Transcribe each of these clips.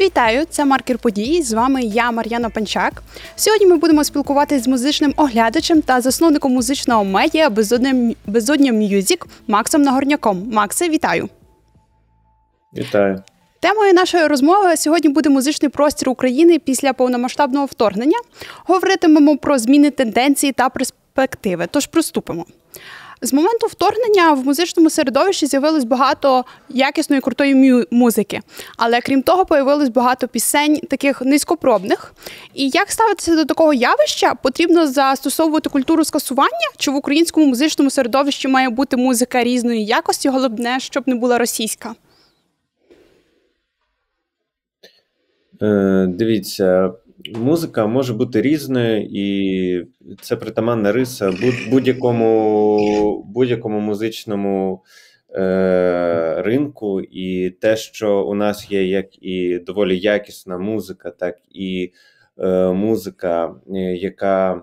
Вітаю, це маркер події. З вами я, Мар'яна Панчак. Сьогодні ми будемо спілкуватися з музичним оглядачем та засновником музичного медіа Безодня Music Максом Нагорняком. Максе, вітаю! Вітаю! Темою нашої розмови сьогодні буде музичний простір України після повномасштабного вторгнення. Говоритимемо про зміни тенденції та перспективи. Тож приступимо. З моменту вторгнення в музичному середовищі з'явилось багато якісної крутої мю- музики, але крім того, появилось багато пісень таких низькопробних. І як ставитися до такого явища, потрібно застосовувати культуру скасування, чи в українському музичному середовищі має бути музика різної якості, головне, щоб не була російська. Е, Дивіться, музика може бути різною, і це притаманна риса будь-якому будь-якому музичному е, ринку. І те, що у нас є як і доволі якісна музика, так і е, музика, е, яка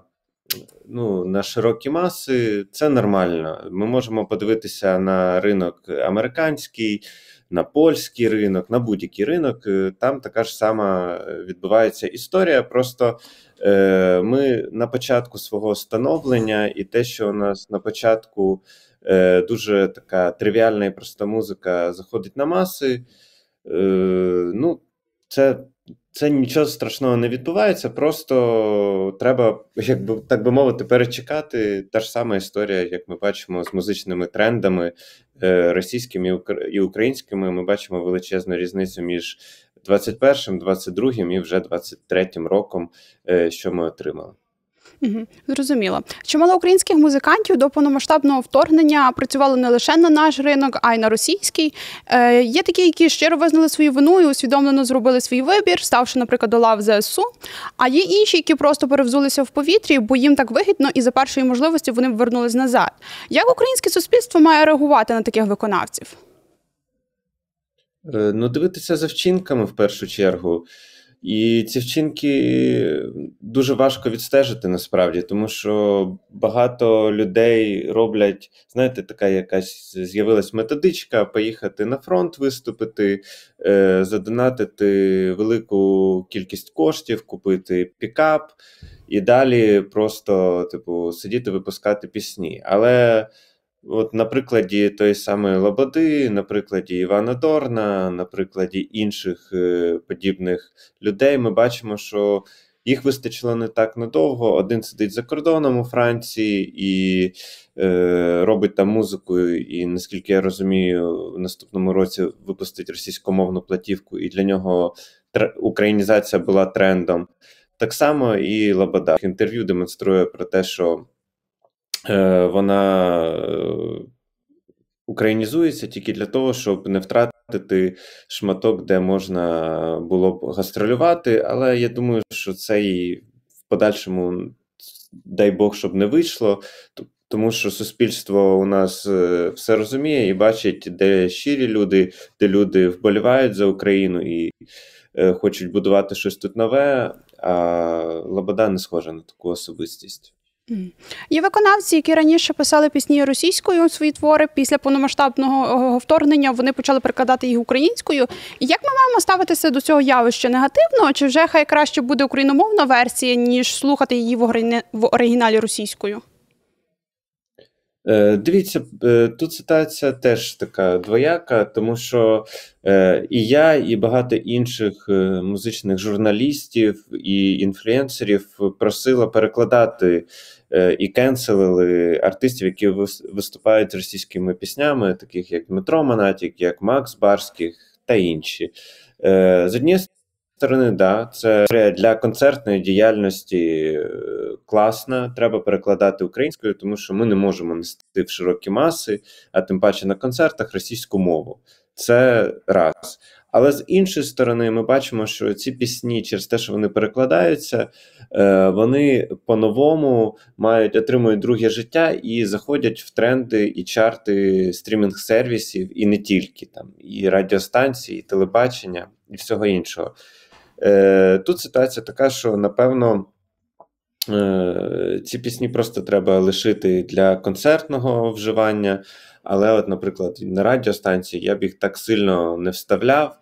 ну, на широкі маси, це нормально. Ми можемо подивитися на ринок американський на польський ринок, на будь-який ринок. Е, там така ж сама е, відбувається історія. Просто е, ми на початку свого становлення, і те, що у нас на початку дуже така тривіальна і проста музика заходить на маси. Ну, це це нічого страшного не відбувається, просто треба, якби так би мовити, перечекати. Та ж сама історія, як ми бачимо з музичними трендами е, російськими і українськими. Ми бачимо величезну різницю між 21, 22 і вже 23 роком, е, що ми отримали. Угу, Зрозуміло. Чимало українських музикантів до повномасштабного вторгнення працювали не лише на наш ринок, а й на російський. Е, Є такі, які щиро визнали свою вину і усвідомлено зробили свій вибір, ставши, наприклад, до лав ЗСУ. А є інші, які просто перевзулися в повітрі, бо їм так вигідно, і за першої можливості вони вернулись назад. Як українське суспільство має реагувати на таких виконавців? Е, ну, дивитися за вчинками в першу чергу. І ці вчинки дуже важко відстежити насправді, тому що багато людей роблять, знаєте, така якась з'явилась методичка поїхати на фронт, виступити, е, задонатити велику кількість коштів, купити пікап і далі просто, типу, сидіти випускати пісні. Але От на прикладі тої самої Лободи, на прикладі Івана Дорна, на прикладі інших е, подібних людей, ми бачимо, що їх вистачило не так надовго. Один сидить за кордоном у Франції і е, робить там музику. І наскільки я розумію, в наступному році випустить російськомовну платівку, і для нього тр... українізація була трендом. Так само і Лобода інтерв'ю демонструє про те, що. Е, вона е, українізується тільки для того, щоб не втратити шматок, де можна було б гастролювати. Але я думаю, що це і в подальшому, дай Бог, щоб не вийшло. Тому що суспільство у нас е, все розуміє і бачить, де щирі люди, де люди вболівають за Україну і хочуть будувати щось тут нове. А Лобода не схожа на таку особистість. Є виконавці, які раніше писали пісні російською свої твори. Після повномасштабного вторгнення вони почали перекладати їх українською. Як ми маємо ставитися до цього явища негативно? Чи вже хай краще буде україномовна версія, ніж слухати її в оригіналі російською? Е, дивіться, е, тут ситуація теж така двояка, тому що е, і я, і багато інших музичних журналістів і інфлюенсерів просила перекладати і кенселили артистів, які виступають російськими піснями, таких як Дмитро Монатік, як Макс Барських та інші. З однієї сторони, да, це для концертної діяльності е, класна. Треба перекладати українською, тому що ми не можемо нести в широкі маси, а тим паче на концертах російську мову. Це раз. Але з іншої сторони, ми бачимо, що ці пісні, через те, що вони перекладаються, е, вони по-новому мають отримують друге життя і заходять в тренди і чарти стрімінг-сервісів, і не тільки там, і радіостанції, і телебачення, і всього іншого. Е, тут ситуація така, що напевно. Е, ці пісні просто треба лишити для концертного вживання, але, от, наприклад, на радіостанції я б їх так сильно не вставляв.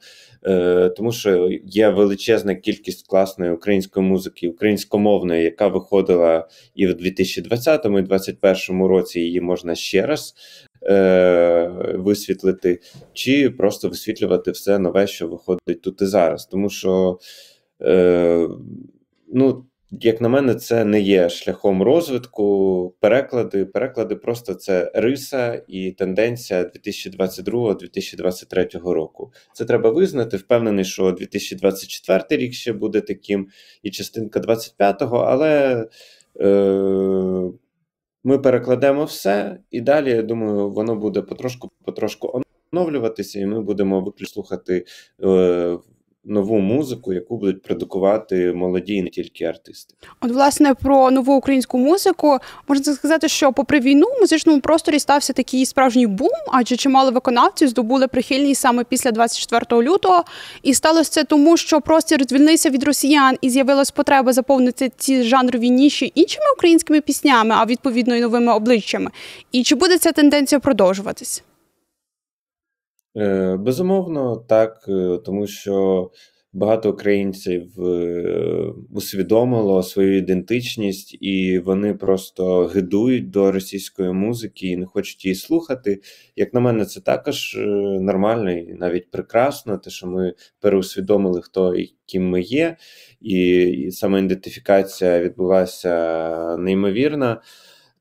Е, тому що є величезна кількість класної української музики, українськомовної, яка виходила і в 2020 і 2021 році. Її можна ще раз е, висвітлити, чи просто висвітлювати все нове, що виходить тут і зараз. Тому що, е, ну, як на мене, це не є шляхом розвитку. Переклади, переклади просто це риса і тенденція 2022-2023 року. Це треба визнати. Впевнений, що 2024 рік ще буде таким, і частинка 25-го, але. Е, ми перекладемо все, і далі, я думаю, воно буде потрошку-потрошку оновлюватися, і ми будемо виключно слухати е, нову музику, яку будуть продукувати молоді, і не тільки артисти. От, власне, про нову українську музику можна сказати, що попри війну в музичному просторі стався такий справжній бум, адже чимало виконавців здобули прихильність саме після 24 лютого. І сталося це тому, що простір звільнився від росіян і з'явилась потреба заповнити ці жанрові ніші іншими українськими піснями, а відповідно і новими обличчями. І чи буде ця тенденція продовжуватись? Е, безумовно, так, е, тому що багато українців е, усвідомило свою ідентичність, і вони просто гидують до російської музики і не хочуть її слухати. Як на мене, це також нормально і навіть прекрасно, те, що ми переусвідомили, хто і ким ми є, і саме ідентифікація відбулася неймовірна.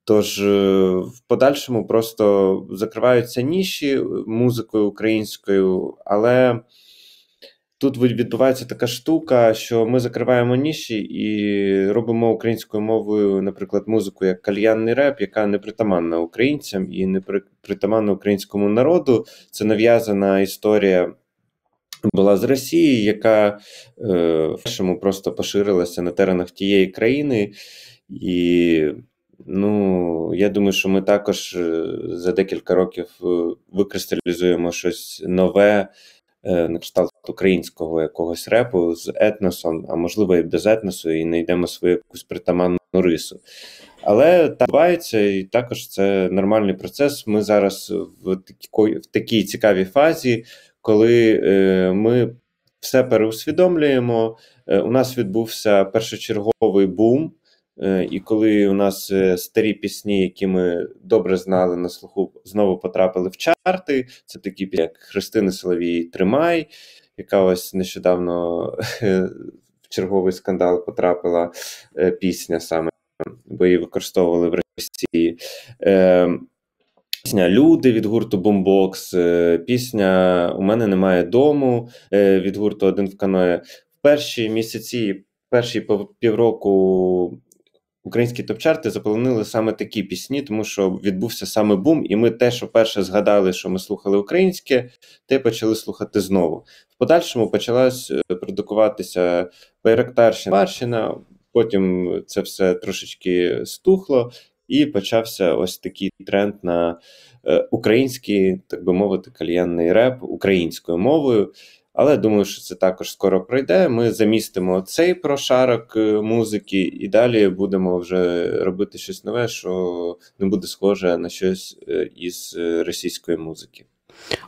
Тож е, в подальшому просто закриваються ніші музикою українською, але тут відбувається така штука, що ми закриваємо ніші і робимо українською мовою, наприклад, музику як кальянний реп, яка не притаманна українцям і не притаманна українському народу. Це нав'язана історія. Була з Росії, яка е, першому просто поширилася на теренах тієї країни, і Ну, я думаю, що ми також е, за декілька років е, викристалізуємо щось нове, е, на кшталт українського якогось репу з етносом, а можливо і без етносу, і знайдемо свою якусь притаманну рису. Але так відбувається, і також це нормальний процес. Ми зараз в такій, в такій цікавій фазі, коли ми все переусвідомлюємо. У нас відбувся першочерговий бум. Е, і коли у нас е, старі пісні, які ми добре знали на слуху, знову потрапили в чарти, це такі пісні, як Христини Соловій Тримай, яка ось нещодавно в черговий скандал потрапила е, пісня саме, бо її використовували в Росії. Пісня Люди від гурту Бомбокс, пісня У мене немає дому від гурту Один в каної. В перші місяці, перші півроку Українські топ-чарти заполонили саме такі пісні, тому що відбувся саме бум, і ми те, що перше згадали, що ми слухали українське, те почали слухати знову. В подальшому почалась е, продукуватися Байрактарщина, Варщина, потім це все трошечки стухло, і почався ось такий тренд на е, український, так би мовити, кальянний реп українською мовою. Але думаю, що це також скоро пройде. Ми замістимо цей прошарок е, музики, і далі будемо вже робити щось нове, що не буде схоже на щось е, із е, російської музики.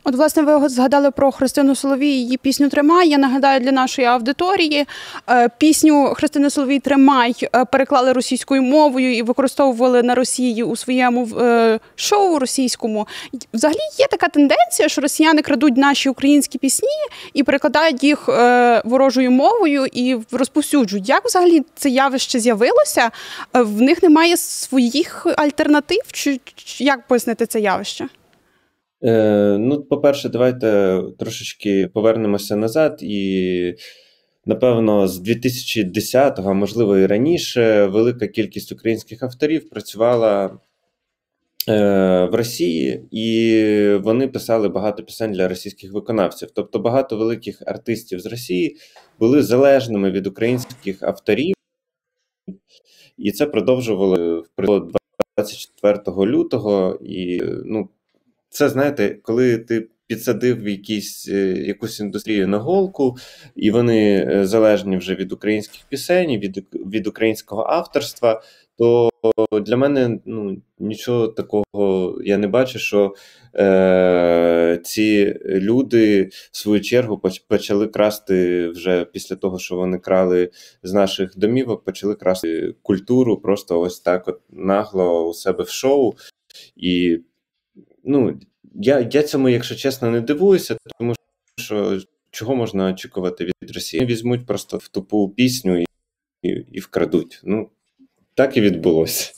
От, власне, ви згадали про Христину Соловій, її пісню Тримай. Я нагадаю для нашої аудиторії. Е, пісню Христини Соловій Тримай е, переклали російською мовою і використовували на Росії у своєму е, шоу російському. Взагалі є така тенденція, що росіяни крадуть наші українські пісні і перекладають їх ворожою мовою і розповсюджують. Як взагалі це явище з'явилося? В них немає своїх альтернатив? Чи як пояснити це явище? Е, Ну, по-перше, давайте трошечки повернемося назад, і, напевно, з 2010-го, а можливо і раніше, велика кількість українських авторів працювала е, в Росії, і вони писали багато пісень для російських виконавців. Тобто, багато великих артистів з Росії були залежними від українських авторів, і це продовжувало в 24 лютого. І ну, це знаєте, коли ти підсадив якісь, е, якусь індустрію на голку, і вони е, залежні вже від українських пісень, від від українського авторства, то для мене ну, нічого такого я не бачу, що е, ці люди в свою чергу почали красти вже після того, що вони крали з наших домівок, почали красти культуру просто ось так от нагло у себе в шоу. І ну, я я цьому, якщо чесно, не дивуюся, тому що чого можна очікувати від Росії? Візьмуть просто в тупу пісню і, і, і вкрадуть. Ну, так і відбулося.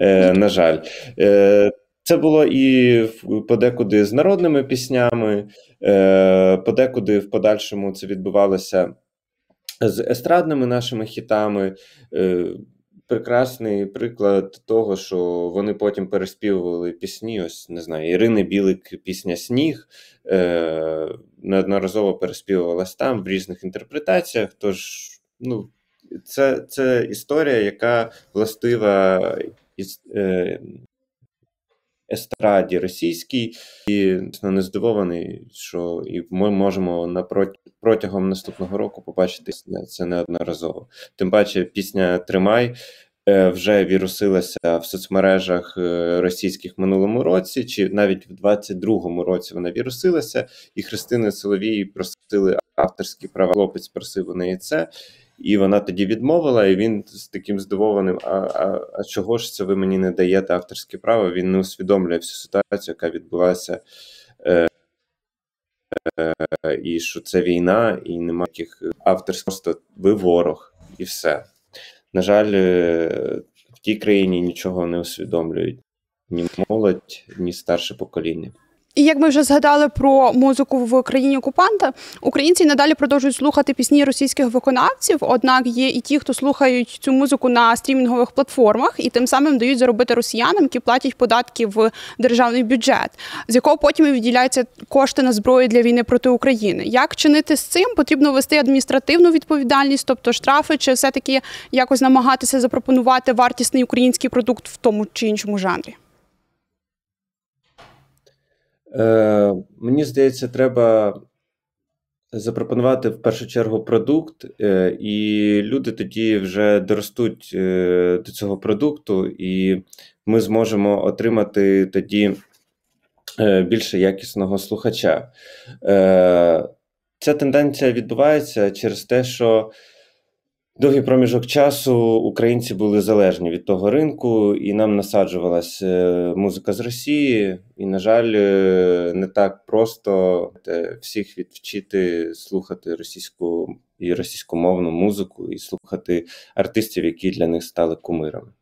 Е, На жаль, Е, це було і подекуди з народними піснями, е, подекуди в подальшому це відбувалося з естрадними нашими хітами. Прекрасний приклад того, що вони потім переспівували пісні. Ось не знаю, Ірини Білик, пісня Сніг е, неодноразово переспівувалась там в різних інтерпретаціях. Тож, ну це це історія, яка властива е, естраді російській, і не здивований, що і ми можемо напроти, протягом наступного року побачити це неодноразово. Тим паче, пісня Тримай. Е, вже вірусилася в соцмережах е, російських в минулому році, чи навіть в 22-му році вона вірусилася, і Христини Соловій просили авторські права. Хлопець просив у неї це, і вона тоді відмовила, і він з таким здивованим: а а, а чого ж це ви мені не даєте авторське право? Він не усвідомлює всю ситуацію, яка відбулася, е, е, і що це війна, і немає таких авторських, просто ви ворог, і все. На жаль, е, в тій країні нічого не усвідомлюють ні молодь, ні старше покоління. І як ми вже згадали про музику в країні окупанта, українці надалі продовжують слухати пісні російських виконавців. Однак є і ті, хто слухають цю музику на стрімінгових платформах, і тим самим дають заробити росіянам, які платять податки в державний бюджет, з якого потім і виділяються кошти на зброю для війни проти України. Як чинити з цим? Потрібно вести адміністративну відповідальність, тобто штрафи, чи все таки якось намагатися запропонувати вартісний український продукт в тому чи іншому жанрі. Е, Мені здається, треба запропонувати в першу чергу продукт, е, і люди тоді вже доростуть е, до цього продукту, і ми зможемо отримати тоді більше якісного слухача. Ця тенденція відбувається через те, що Довгий проміжок часу українці були залежні від того ринку, і нам насаджувалася е, музика з Росії. І, на жаль, е, не так просто е, всіх відвчити слухати російську і російськомовну музику, і слухати артистів, які для них стали кумирами.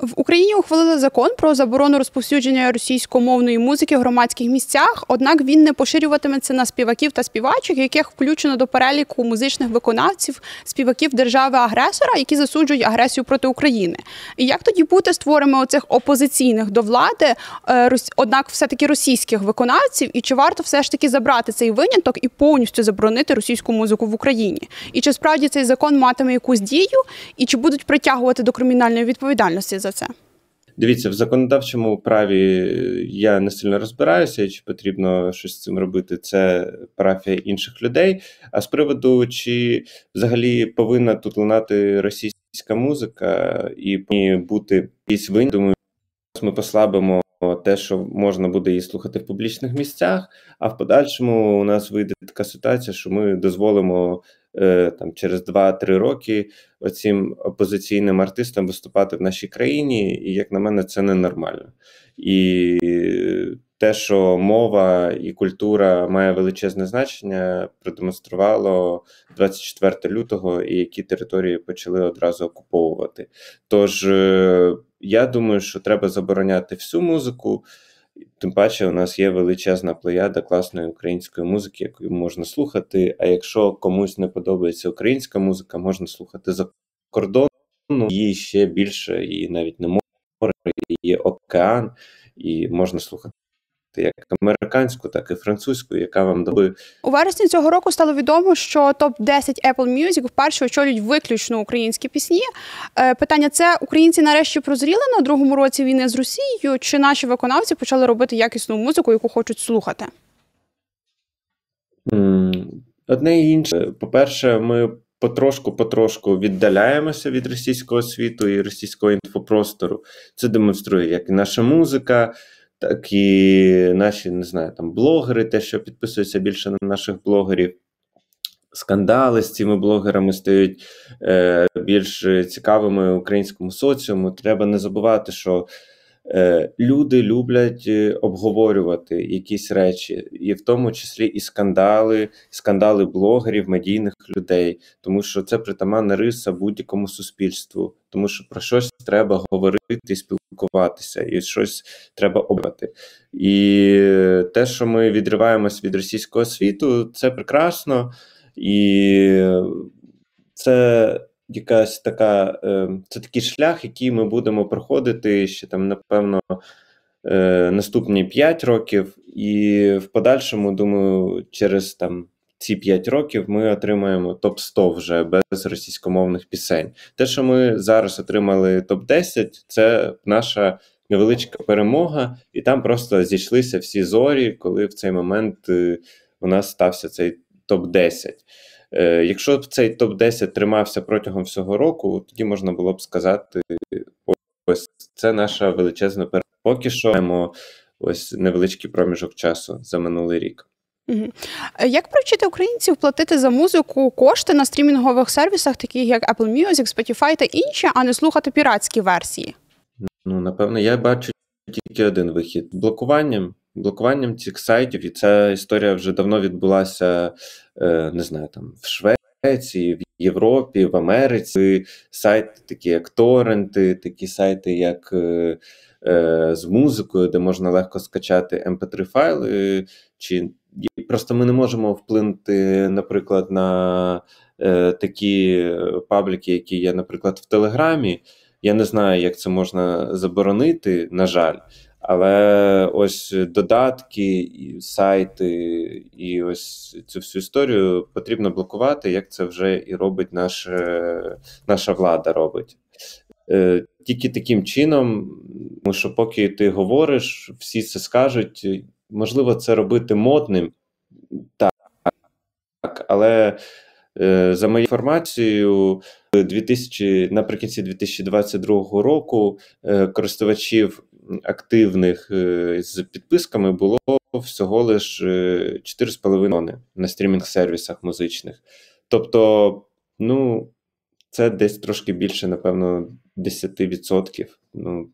В Україні ухвалили закон про заборону розповсюдження російськомовної музики в громадських місцях, однак він не поширюватиметься на співаків та співачок, яких включено до переліку музичних виконавців, співаків держави-агресора, які засуджують агресію проти України. І як тоді бути створами оцих опозиційних до влади, е, однак все таки російських виконавців, і чи варто все ж таки забрати цей виняток і повністю заборонити російську музику в Україні? І чи справді цей закон матиме якусь дію, і чи будуть притягувати до кримінальної відповідальності за це? Дивіться, в законодавчому праві я не сильно розбираюся, чи потрібно щось з цим робити. Це парафія інших людей. А з приводу, чи взагалі повинна тут лунати російська музика і бути якісь винні, думаю, ми послабимо те, що можна буде її слухати в публічних місцях, а в подальшому у нас вийде така ситуація, що ми дозволимо Е, там через 2-3 роки оцим опозиційним артистам виступати в нашій країні, і як на мене, це ненормально. І те, що мова і культура має величезне значення, продемонструвало 24 лютого і які території почали одразу окуповувати. Тож е, я думаю, що треба забороняти всю музику. Тим паче, у нас є величезна плеяда класної української музики, яку можна слухати. А якщо комусь не подобається українська музика, можна слухати за кордоном, її ще більше, і навіть не море, є океан, і можна слухати як американську, так і французьку, яка вам дали у вересні цього року стало відомо, що топ 10 Apple Music вперше очолюють виключно українські пісні. Е, питання: це українці нарешті прозріли на другому році війни з Росією, чи наші виконавці почали робити якісну музику, яку хочуть слухати? Одне і інше. По-перше, ми потрошку-потрошку віддаляємося від російського світу і російського інфопростору. Це демонструє як і наша музика, так і наші не знаю, там блогери, те, що підписуються більше на наших блогерів. Скандали з цими блогерами стають е, більш цікавими українському соціуму. Треба не забувати, що Е, люди люблять е, обговорювати якісь речі, і в тому числі і скандали, скандали блогерів, медійних людей, тому що це притаманна риса будь-якому суспільству, тому що про щось треба говорити і спілкуватися, і щось треба обрати. І те, що ми відриваємось від російського світу, це прекрасно і це якась така, е, це такий шлях, який ми будемо проходити ще там, напевно, е, наступні 5 років, і в подальшому, думаю, через там. Ці 5 років ми отримаємо топ 100 вже без російськомовних пісень. Те, що ми зараз отримали топ 10 це наша невеличка перемога, і там просто зійшлися всі зорі, коли в цей момент е, у нас стався цей топ 10 Е, якщо б цей топ-10 тримався протягом всього року, тоді можна було б сказати: ось це наша величезна перемога. Поки що маємо ось невеличкий проміжок часу за минулий рік. Як привчити українців платити за музику кошти на стрімінгових сервісах, таких як Apple Music, Spotify та інші, а не слухати піратські версії? Ну, напевно, я бачу тільки один вихід блокуванням блокуванням цих сайтів, і ця історія вже давно відбулася, е, не знаю, там в Швеції, в Європі, в Америці. Сайти, такі як торренти, такі сайти, як е, е, з музикою, де можна легко скачати mp3 файли. чи Просто ми не можемо вплинути, наприклад, на такі пабліки, які є, наприклад, в Телеграмі. Я не знаю, як це можна заборонити, на жаль. Але ось додатки, сайти, і ось цю всю історію потрібно блокувати, як це вже і робить наш, наша влада робить. Е, тільки таким чином, тому що поки ти говориш, всі це скажуть. Можливо, це робити модним, так, але е, за моєю інформацією, 2000, наприкінці 2022 року е, користувачів активних е, з підписками було всього лиш 4,5 е, на стрімінг-сервісах музичних. Тобто, ну, це десь трошки більше, напевно, 10%. Ну,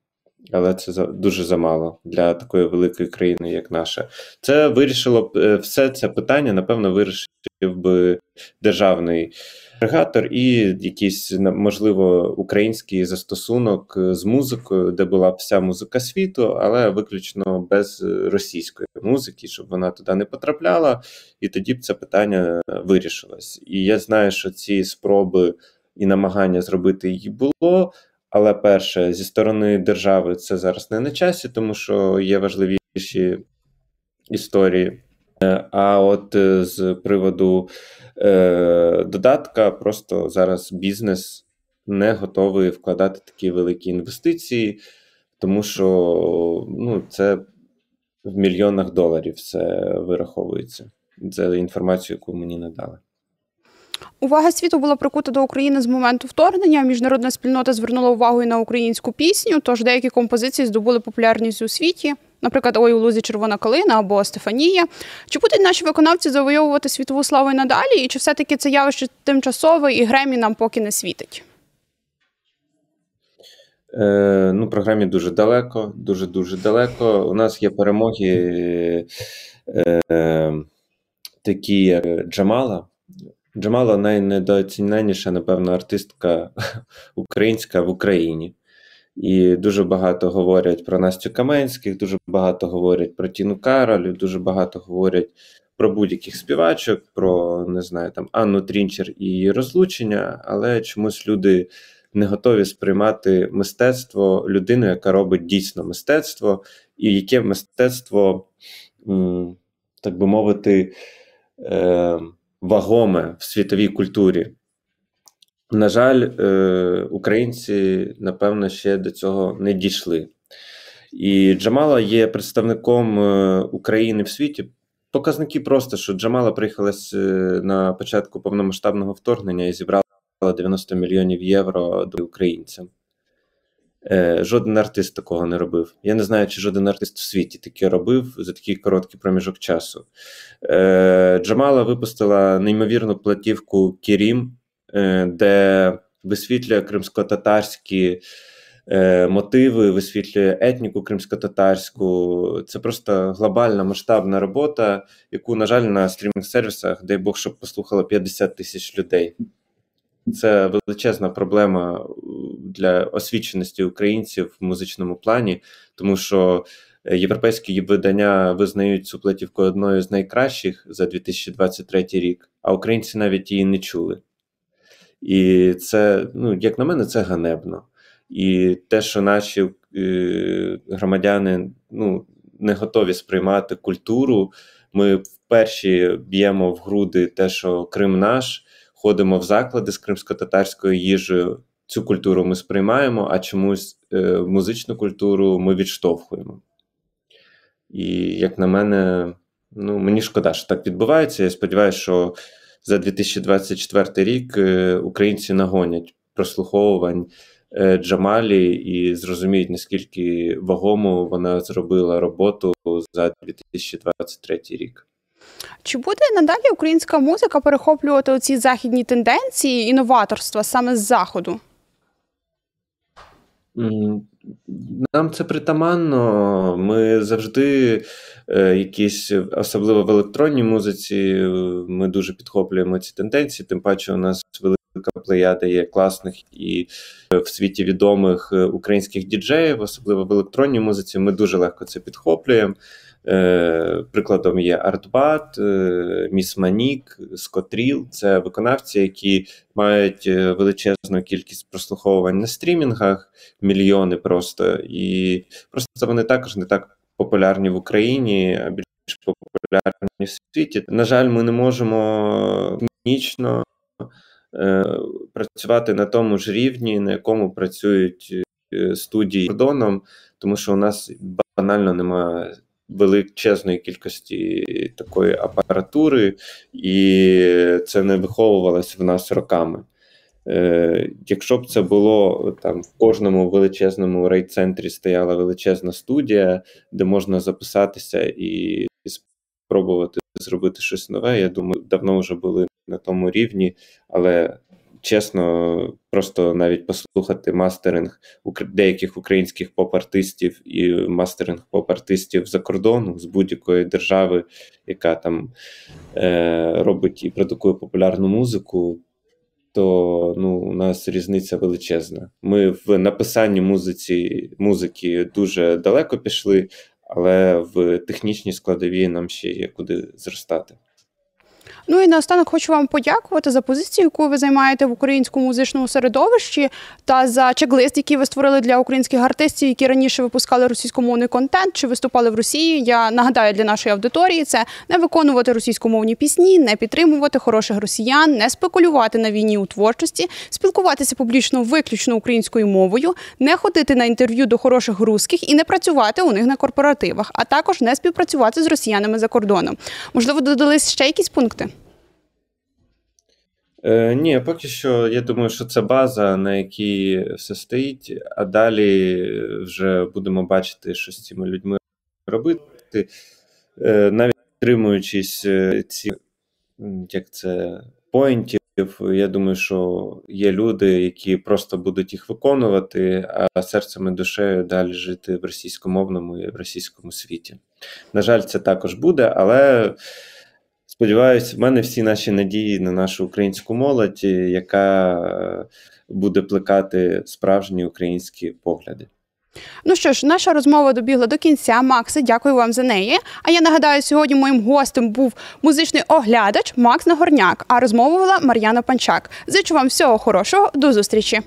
але це дуже замало для такої великої країни, як наша. Це вирішило б е, все це питання, напевно, вирішив би державний агрегатор і якийсь можливо український застосунок з музикою, де була б вся музика світу, але виключно без російської музики, щоб вона туди не потрапляла, і тоді б це питання вирішилось. І я знаю, що ці спроби і намагання зробити її було. Але перше, зі сторони держави це зараз не на часі, тому що є важливіші історії. Е, а от е, з приводу е, додатка, просто зараз бізнес не готовий вкладати такі великі інвестиції, тому що ну, це в мільйонах доларів все вираховується. Це інформацію, яку мені надали. Увага світу була прикута до України з моменту вторгнення. Міжнародна спільнота звернула увагу і на українську пісню, тож деякі композиції здобули популярність у світі. Наприклад, ой у лузі червона калина або Стефанія. Чи будуть наші виконавці завойовувати світову славу і надалі? І чи все-таки це явище тимчасове і Гремі нам поки не світить? Е, Ну, програмі дуже далеко, дуже дуже далеко. У нас є перемоги е, такі, як Джамала. Джамала найнедооціненіша, напевно, артистка українська в Україні. І дуже багато говорять про Настю Каменських, дуже багато говорять про Тіну Каролю, дуже багато говорять про будь-яких співачок, про не знаю там Анну Трінчер і її розлучення, але чомусь люди не готові сприймати мистецтво людину, яка робить дійсно мистецтво, і яке мистецтво, так би мовити, е, вагоме в світовій культурі. На жаль, е, українці, напевно, ще до цього не дійшли. І Джамала є представником е, України в світі показники просто, що Джамала приїхала на початку повномасштабного вторгнення і зібрала 90 мільйонів євро до українцям. Е, жоден артист такого не робив. Я не знаю, чи жоден артист в світі таке робив за такий короткий проміжок часу. Е, Джамала випустила неймовірну платівку Кірім, е, де висвітлює кримсько-татарські мотиви, висвітлює етніку кримсько-татарську. Це просто глобальна масштабна робота, яку, на жаль, на стрімінг-сервісах, дай Бог, щоб послухало 50 тисяч людей. Це величезна проблема для освіченості українців в музичному плані, тому що е, європейські видання визнають цю платівку одною з найкращих за 2023 рік, а українці навіть її не чули. І це, ну, як на мене, це ганебно. І те, що наші е, громадяни ну, не готові сприймати культуру, ми вперше б'ємо в груди те, що Крим наш ходимо в заклади з кримсько-татарською їжею. Цю культуру ми сприймаємо, а чомусь е, музичну культуру ми відштовхуємо. І, як на мене, ну, мені шкода, що так відбувається. Я сподіваюся, що за 2024 рік е, українці нагонять прослуховувань е, Джамалі і зрозуміють, наскільки вагому вона зробила роботу за 2023 рік. Чи буде надалі українська музика перехоплювати оці західні тенденції і новаторства саме з заходу? Нам це притаманно. Ми завжди е, якісь, особливо в електронній музиці, ми дуже підхоплюємо ці тенденції. Тим паче, у нас велика плеяда є класних і в світі відомих е, українських діджеїв, особливо в електронній музиці. Ми дуже легко це підхоплюємо. Е, прикладом є Artbat, е, Miss Monique, Скотріл. Це виконавці, які мають е, величезну кількість прослуховувань на стрімінгах, мільйони просто, і просто вони також не так популярні в Україні, а більш популярні в світі. На жаль, ми не можемо нічно працювати на тому ж рівні, на якому працюють студії кордоном, тому що у нас банально немає величезної кількості такої апаратури, і це не виховувалося в нас роками. Е, Якщо б це було там в кожному величезному райцентрі стояла величезна студія, де можна записатися і спробувати зробити щось нове, я думаю, давно вже були на тому рівні, але чесно, просто навіть послухати мастеринг деяких українських поп-артистів і мастеринг поп-артистів за кордону з будь-якої держави, яка там е, робить і продукує популярну музику. То ну, у нас різниця величезна. Ми в написанні музиці, музики дуже далеко пішли, але в технічній складовій нам ще є куди зростати. Ну і наостанок хочу вам подякувати за позицію, яку ви займаєте в українському музичному середовищі, та за чек-лист, який ви створили для українських артистів, які раніше випускали російськомовний контент чи виступали в Росії. Я нагадаю для нашої аудиторії це не виконувати російськомовні пісні, не підтримувати хороших росіян, не спекулювати на війні у творчості, спілкуватися публічно виключно українською мовою, не ходити на інтерв'ю до хороших русських і не працювати у них на корпоративах, а також не співпрацювати з росіянами за кордоном. Можливо, додались ще якісь пункти. Е, Ні, поки що я думаю, що це база, на якій все стоїть, а далі вже будемо бачити, що з цими людьми робити, е, навіть підтримуючись е, ці як це поінтів. Я думаю, що є люди, які просто будуть їх виконувати, а серцем і душею далі жити в російськомовному і в російському світі. На жаль, це також буде, але. Сподіваюсь, в мене всі наші надії на нашу українську молодь, яка е, буде плекати справжні українські погляди. Ну що ж, наша розмова добігла до кінця. Макси, дякую вам за неї. А я нагадаю, сьогодні моїм гостем був музичний оглядач Макс Нагорняк, а розмовувала Мар'яна Панчак. Зичу вам всього хорошого, до зустрічі.